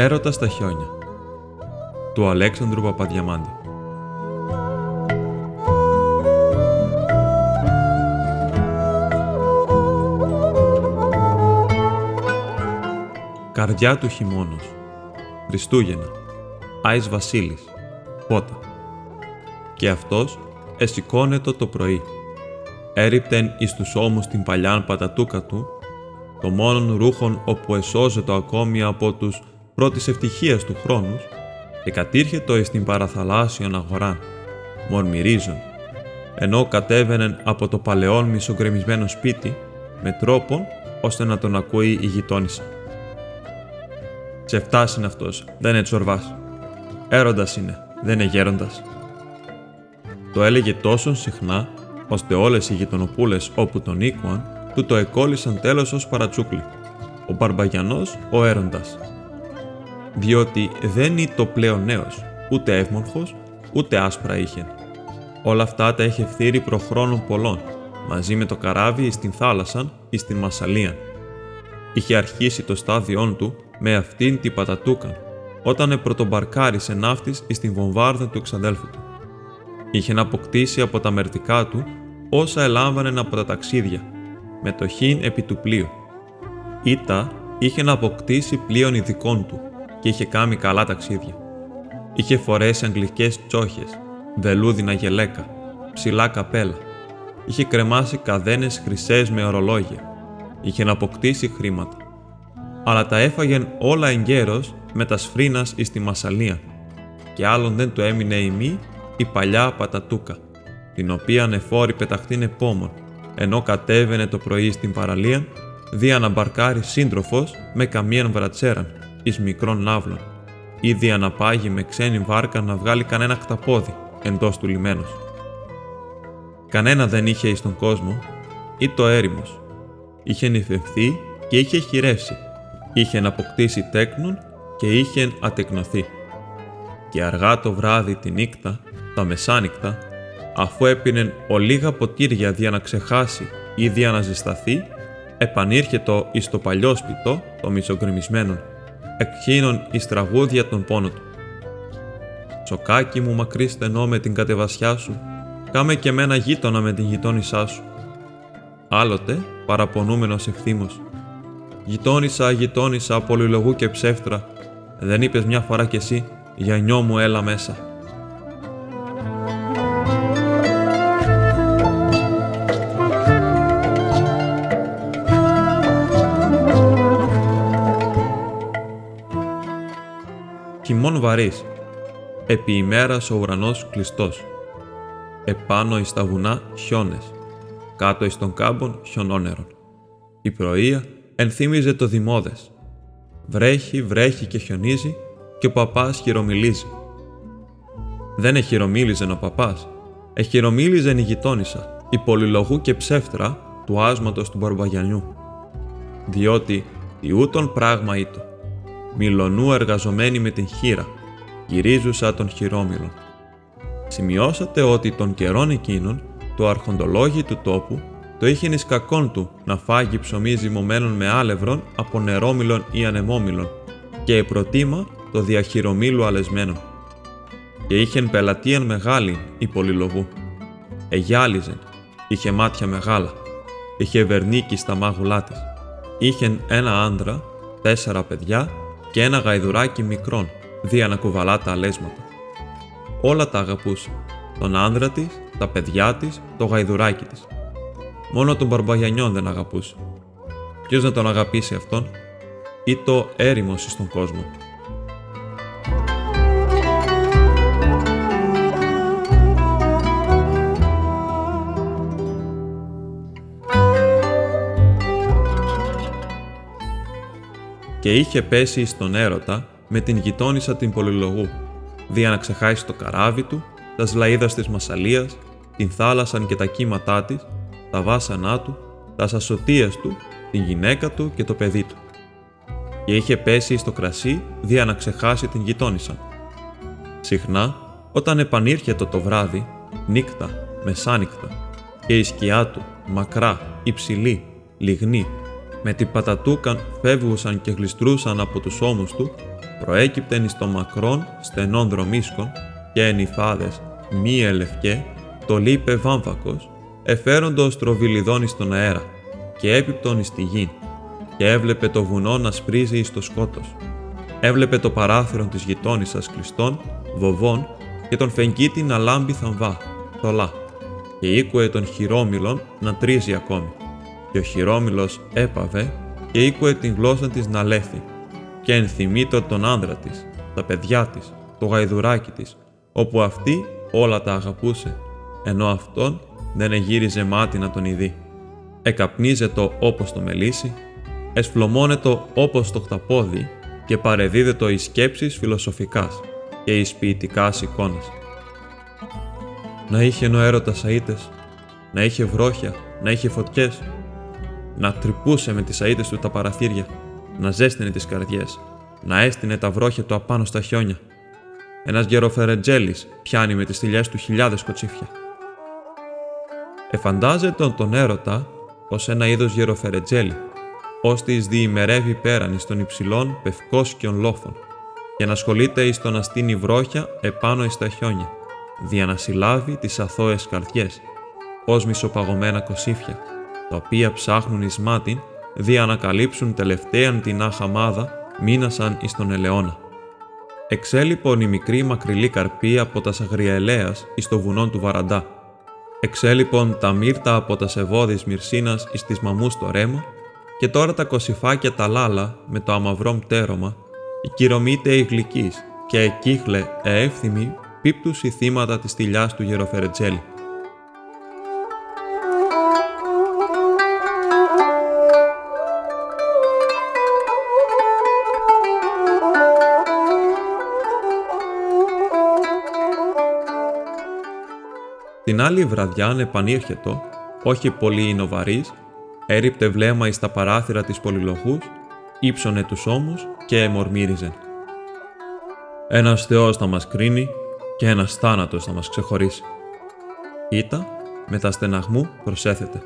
Έρωτας στα χιόνια. Του Αλέξανδρου Παπαδιαμάντη Καρδιά του χειμώνος. Χριστούγεννα. Άης Βασίλης. Πότα. Και αυτός εσηκώνετο το πρωί. Έριπτεν εις τους ώμους την παλιάν πατατούκα του το μόνον ρούχον όπου εσώζετο ακόμη από τους πρώτης ευτυχίας του χρόνους και κατήρχετο εις την παραθαλάσσιον αγοράν, μορμυρίζον, ενώ κατέβαινεν από το παλαιόν μισογκρεμισμένο σπίτι με τρόπον ώστε να τον ακούει η γειτόνισσα. Τσεφτάς είναι αυτός, δεν είναι τσορβάς. Έροντας είναι, δεν είναι γέροντας. Το έλεγε τόσο συχνά, ώστε όλες οι γειτονοπούλες όπου τον οίκουαν, του το εκόλλησαν τέλος ως παρατσούκλι. Ο Μπαρμπαγιανός ο έροντας. Διότι δεν το πλέον νέος, ούτε εύμορφος, ούτε άσπρα είχε. Όλα αυτά τα είχε φθείρει προχρόνων πολλών, μαζί με το καράβι στην θάλασσαν ή στην Μασαλίαν. Είχε αρχίσει το στάδιόν του με αυτήν την πατατούκαν, όταν επρωτομπαρκάρισε ναύτης εις την βομβάρδα του εξαδέλφου του. Είχε να αποκτήσει από τα μερτικά του όσα ελάμβανε από τα ταξίδια, με το χίν επί του πλοίου. Ήτα είχε να αποκτήσει πλοίον ειδικών του και είχε κάνει καλά ταξίδια. Είχε φορέσει αγγλικές τσόχες, βελούδινα γελέκα, ψηλά καπέλα. Είχε κρεμάσει καδένες χρυσές με ορολόγια. Είχε να αποκτήσει χρήματα. Αλλά τα έφαγεν όλα εγκαίρως με τα σφρίνας εις τη Μασαλία και άλλον δεν του έμεινε ημί η παλιά πατατούκα, την οποία ανεφόρη πεταχτήν επόμον, ενώ κατέβαινε το πρωί στην παραλία, δια να μπαρκάρει σύντροφος με καμίαν βρατσέραν, εις μικρών ναύλων, ή δια να πάγει με ξένη βάρκα να βγάλει κανένα κταπόδι εντός του λιμένος. Κανένα δεν είχε εις τον κόσμο, ή το έρημος. Είχε νυφευθεί και είχε χειρεύσει, είχε να αποκτήσει τέκνον και είχε ατεκνοθεί. Και αργά το βράδυ τη νύχτα, τα μεσάνυχτα, αφού έπινε ολίγα ποτήρια δια να ξεχάσει ή δια να ζεσταθεί, επανήρχετο εις το παλιό σπιτό, το μισογκρεμισμένο, εκχύνων εις τραγούδια των πόνο του. Τσοκάκι μου μακρύ στενό με την κατεβασιά σου, κάμε και μένα γείτονα με την γειτόνισά σου. Άλλοτε, παραπονούμενος ευθύμος, γειτόνισα, γειτόνισα, πολυλογού και ψεύτρα, δεν είπες μια φορά κι εσύ, για νιό μου έλα μέσα. Χειμών βαρύς, επί ημέρας ο ουρανός κλειστός. Επάνω εις τα βουνά χιόνες, κάτω εις των κάμπων χιονόνερων. Η πρωία ενθύμιζε το δημόδες. Βρέχει, βρέχει και χιονίζει και ο παπάς χειρομιλίζει. Δεν εχειρομίλιζεν ο παπάς, εχειρομίλιζεν η γειτόνισσα, η πολυλογού και ψεύτρα του άσματος του Μπαρμπαγιανιού. Διότι η ούτων πράγμα ήτο, μιλονού εργαζομένη με την χείρα, γυρίζουσα των χειρόμυλων. Σημειώσατε ότι των καιρών εκείνων το αρχοντολόγι του τόπου το είχε εις κακόν του να φάγει ψωμί ζυμωμένων με άλευρον από νερόμυλων ή ανεμόμυλων και προτίμα το διαχειρομήλου αλεσμένων. Και είχεν πελατείαν μεγάλη η πολυλογού. Εγιάλιζεν, είχε μάτια μεγάλα, είχε βερνίκι στα μάγουλά της. Είχεν ένα άντρα, τέσσερα παιδιά και ένα γαϊδουράκι μικρόν, δια να κουβαλά τα αλέσματα. Όλα τα αγαπούσε, τον άντρα της, τα παιδιά της, το γαϊδουράκι της. Μόνο τον Μπαρμπαγιανιόν δεν αγαπούσε. Ποιος να τον αγαπήσει αυτόν, ή το έρημος στον κόσμο; Και είχε πέσει στον έρωτα με την γειτόνισσα την πολυλογού, δια να ξεχάσει το καράβι του, τα σλαΐδα της Μασαλίας, την θάλασσαν και τα κύματά της, τα βάσανά του, τα σασωτίας του, την γυναίκα του και το παιδί του. Και είχε πέσει στο κρασί δια να ξεχάσει την γειτόνισσα. Συχνά, όταν επανήρχεται το βράδυ, νύκτα, μεσάνυχτα, και η σκιά του, μακρά, υψηλή, λιγνή, με την πατατούκαν φεύγουσαν και γλιστρούσαν από τους ώμους του, προέκυπτεν εις το μακρόν στενών δρομίσκων και ενυφάδες μη ελευκέ, το λείπε βάμβακος, εφέροντος τροβιλιδόνι στον αέρα και έπιπτον εις τη γη και έβλεπε το βουνό να σπρίζει εις το σκότος. Έβλεπε το παράθυρο της γειτόνισσας κλειστών, βοβών και τον φεγγίτη να λάμπει θαμβά, θολά και ήκουε τον χειρόμυλον να τρίζει ακόμη. Και ο χειρόμυλος έπαβε και ήκουε την γλώσσα της να λέθει και ενθυμείτο τον άνδρα της, τα παιδιά της, το γαϊδουράκι της, όπου αυτή όλα τα αγαπούσε, ενώ αυτόν δεν εγύριζε μάτι να τον ειδεί. Εκαπνίζετο όπως το μελίσι, εσφλωμώνετο όπως το χταπόδι και παρεδίδετο εις σκέψεις φιλοσοφικάς και εις ποιητικάς εικόνας. Να είχε ο έρωτας αΐτες, να είχε βρόχια, να είχε φωτιές, να τρυπούσε με τις αΐτες του τα παραθύρια, να ζέστηνε τις καρδιές, να έστεινε τα βρόχια του απάνω στα χιόνια. Ένας γεροφερετζέλης πιάνει με τις θηλιές του χιλιάδες κοτσίφια. Εφαντάζεται τον έρωτα ως ένα είδος γεροφερετζέλη, ώστε εις διημερεύει πέραν εις των υψηλών πευκόσκιων λόφων και να ασχολείται εις το να στείνει βρόχια επάνω εις τα χιόνια, δια να συλλάβει τις αθώες καρδιές, ως μισοπαγωμένα κοσίφια, τα οποία ψάχνουν εις μάτιν δια να καλύψουν τελευταίαν την άχαμάδα μήνασαν εις τον ελαιόνα. Εξέλιπον η μικρή μακριλή καρπή από τα σαγριαελέας εις το βουνόν του Βαραντά. Εξέλιπον τα μύρτα από τα σεβόδης μυρσίνας εις τις μαμούς το ρέμα και τώρα τα κοσιφάκια τα λάλα με το αμαυρό πτέρωμα, η κυρωμείται η γλυκής και εκείχλε εεύθυμη πίπτους οι θύματα της θηλιάς του Γεροφερετζέλη. Την άλλη βραδιά επανήρχετο, όχι πολύ εινοβαρής, έριπτε βλέμμα εις τα παράθυρα της πολυλογούς, ύψωνε τους ώμους και εμορμύριζε. Ένας Θεός θα μας κρίνει και ένας θάνατος θα μας ξεχωρίσει. Ήτα, με τα στεναγμού προσέθεται.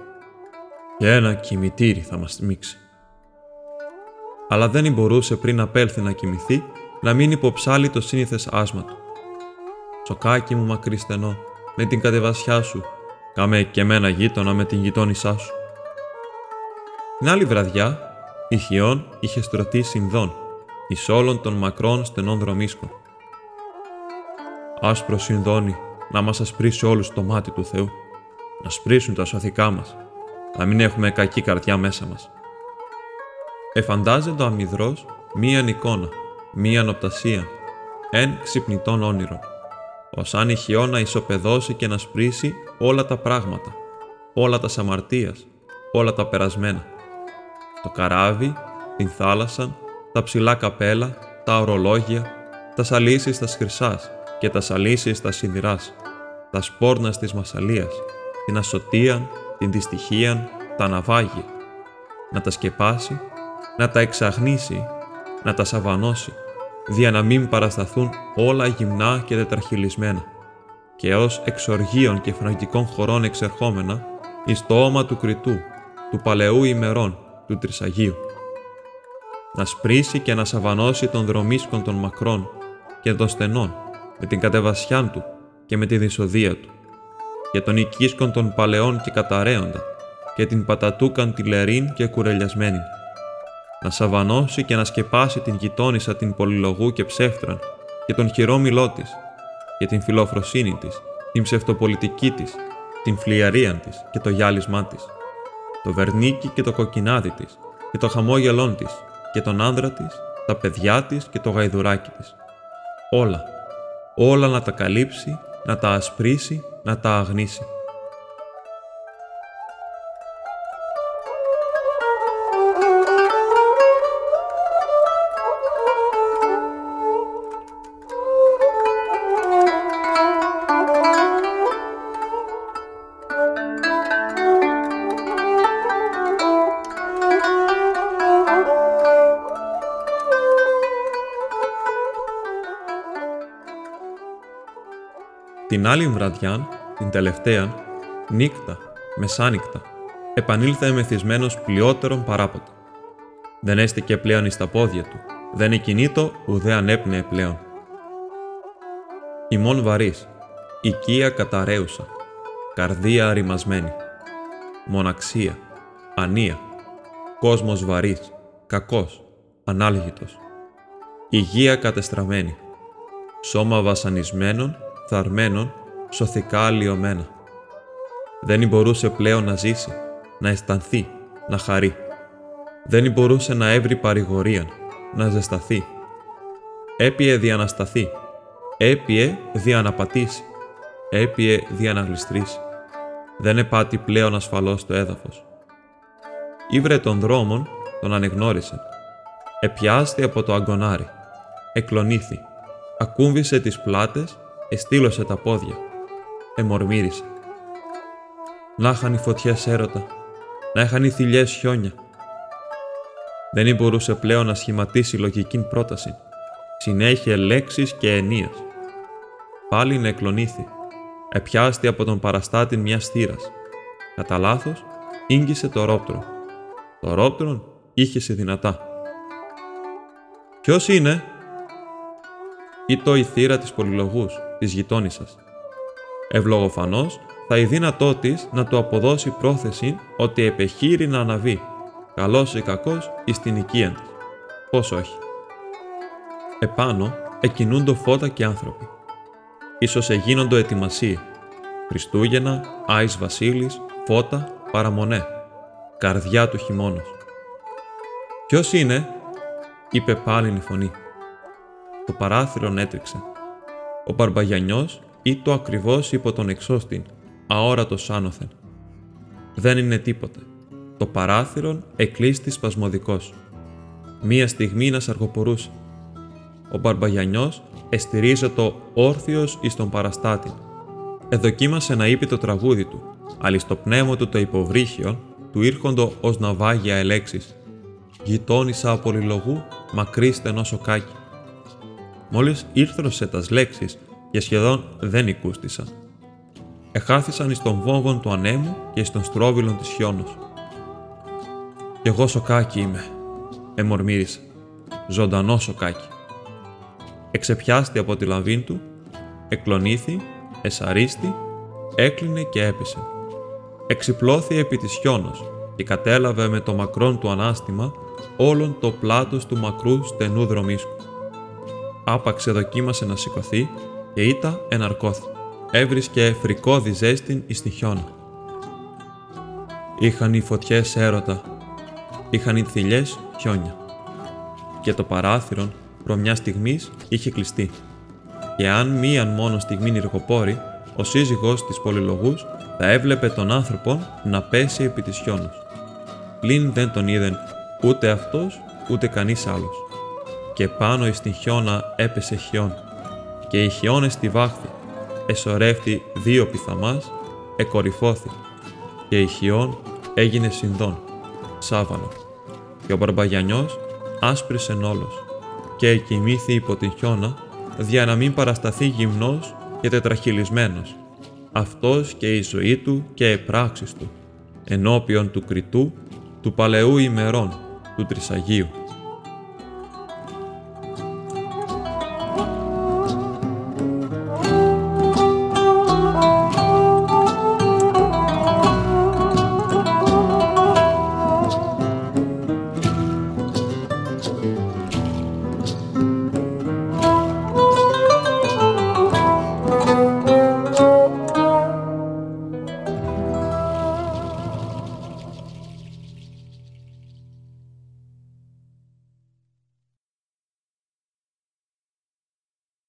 Και ένα κημητήρι θα μας μίξει. Αλλά δεν μπορούσε πριν απέλθει να κοιμηθεί να μην υποψάλει το σύνηθες άσμα του. Τσοκάκι μου μακρύ στενό, με την κατεβασιά σου, κάμε και μένα γείτονα με την γειτόνισά σου. Την άλλη βραδιά, η Χιόν είχε στρωθεί συνδών, εις όλων των μακρών στενών δρομίσκων. Άσπρο συνδώνει, να μας ασπρίσει όλους το μάτι του Θεού, να σπρίσουν τα σωθικά μας, να μην έχουμε κακή καρδιά μέσα μας. Εφαντάζεται ο αμυδρός μίαν εικόνα, μίαν οπτασία, εν ξυπνητών όνειρων, ως αν η χιόνα ισοπεδώσει και να σπρίσει όλα τα πράγματα, όλα τα σαμαρτίας, όλα τα περασμένα. Το καράβι, την θάλασσα, τα ψηλά καπέλα, τα ορολόγια, τα σαλίσεις τα χρυσάς και τα σαλίσεις τα σιδηράς, τα σπόρνα της μασαλίας, την ασωτίαν, την δυστυχίαν, τα ναυάγια. Να τα σκεπάσει, να τα εξαγνίσει, να τα σαβανώσει, δια να μην παρασταθούν όλα γυμνά και τετραχυλισμένα, και ως εξοργείων και φραγκικών χωρών εξερχόμενα, εις το όμα του κριτού, του παλαιού ημερών, του Τρισαγίου. Να σπρίσει και να σαβανώσει των δρομίσκων των μακρών και των στενών, με την κατεβασιά του και με τη δυσοδεία του, και των οικίσκων των παλαιών και καταραίοντα, και την πατατούκαν τηλερίν και κουρελιασμένη να σαβανώσει και να σκεπάσει την γειτόνισσα την πολυλογού και ψεύτραν και τον χειρόμιλό της, και την φιλοφροσύνη της, την ψευτοπολιτική της, την φλιαρία της και το γυάλισμά της, το βερνίκι και το κοκκινάδι της, και το χαμόγελόν της, και τον άνδρα της, τα παιδιά της και το γαϊδουράκι της. Όλα, όλα να τα καλύψει, να τα ασπρίσει, να τα αγνίσει. Την άλλη βραδιά, την τελευταία, νύχτα, μεσάνυχτα, επανήλθε μεθυσμένος πλειότερον παράποτε. Δεν έστηκε πλέον εις τα πόδια του, δεν εκινήτω ουδέ ανέπνεε πλέον. Ημών βαρύς, οικία καταραίουσα, καρδία ρημασμένη, μοναξία, ανία, κόσμος βαρύς, κακός, ανάλγητος, υγεία κατεστραμμένη, σώμα βασανισμένων, θαρμένων, σωθικά αλλοιωμένα. Δεν μπορούσε πλέον να ζήσει, να αισθανθεί, να χαρεί. Δεν μπορούσε να έβρει παρηγορία, να ζεσταθεί. Έπιε διανασταθεί, έπιε διαναπατήσει, έπιε διαναγλιστρήσει. Δεν επάτη πλέον ασφαλώς το έδαφος. Ήβρε των δρόμων, τον ανεγνώρισε. Επιάστη από το αγκονάρι. Εκλονήθη. Ακούμβησε τις πλάτες, εστήλωσε τα πόδια. Εμορμύρισε. Να είχαν οι φωτιές έρωτα, να είχαν οι θηλιές χιόνια. Δεν μπορούσε πλέον να σχηματίσει λογική πρόταση. Συνέχεια λέξεις και ενίας. Πάλι να εκλονήθη. Επιάστη από τον παραστάτη μιας θύρας. Κατά λάθος, ίγγισε το ρόπτρο. Το ρόπτρον είχε σε δυνατά. Ποιος είναι, το η θύρα της πολυλογούς, της γειτόνισσας. Ευλογοφανώς θα η δύνατό της να του αποδώσει πρόθεση ότι επεχείρει να αναβεί, καλός ή κακός, εις την οικία της. Πώς όχι. Επάνω εκινούντο φώτα και άνθρωποι. Ίσως εγίνοντο ετοιμασία. Χριστούγεννα, Άης Βασίλης, φώτα, παραμονέ. Καρδιά του χειμώνος. «Ποιος είναι» είπε πάλι η φωνή. Το παράθυρο έτρεξε. Ο Μπαρμπαγιανιός ή το ακριβώς υπό τον εξώστην, αόρατος άνωθεν. Δεν είναι τίποτε. Το παράθυρον εκλείστης σπασμωδικός. Μία στιγμή να σαργοπορούσε. Ο Μπαρμπαγιανιός εστηρίζεται όρθιος εις τον παραστάτη. Εδοκίμασε να είπε το τραγούδι του, αλλά στο πνεύμα του το υποβρύχιο του ήρχοντο ως ναυάγια ελέξεις. Γειτόνισσα από λιλογού μακρύ στενό σοκάκι. Μόλις ήρθρωσε τας λέξεις και σχεδόν δεν οικούστησαν. Εχάθησαν εις τον βόμβον του ανέμου και εις τον στρόβιλον της χιόνος. «Κι εγώ σοκάκι είμαι», εμορμύρισε. «Ζωντανό σοκάκι». Εξεπιάστη από τη λαβήν του, εκλονήθη, εσαρίστη, έκλεινε και έπεσε. Εξυπλώθη επί της χιόνος και κατέλαβε με το μακρόν του ανάστημα όλον το πλάτος του μακρού στενού δρομίσκου. Άπαξε δοκίμασε να σηκωθεί και ήτα εναρκώθη. Έβρισκε φρικόδι ζέστην εις τη χιόνα. Είχαν οι φωτιές έρωτα, είχαν οι θηλιές χιόνια. Και το παράθυρον προ μια στιγμής είχε κλειστεί. Και αν μίαν μόνο στιγμή νηργοπόρη, ο σύζυγος της πολυλογούς θα έβλεπε τον άνθρωπο να πέσει επί της χιόνος. Πλην δεν τον είδεν ούτε αυτός ούτε κανείς άλλος. Και πάνω εις την χιόνα έπεσε χιόν, και οι χιόνες στη βάχθη, εσωρεύτη δύο πιθαμάς, εκορυφώθη, και η χιόν έγινε συνδόν, σάβανο. Και ο Μπαρμπαγιανιός άσπρισεν όλος, και κοιμήθη υπό την χιόνα, δια να μην παρασταθεί γυμνός και τετραχυλισμένος, αυτός και η ζωή του και οι πράξεις του, ενώπιον του κριτού, του παλαιού ημερών, του Τρισαγίου.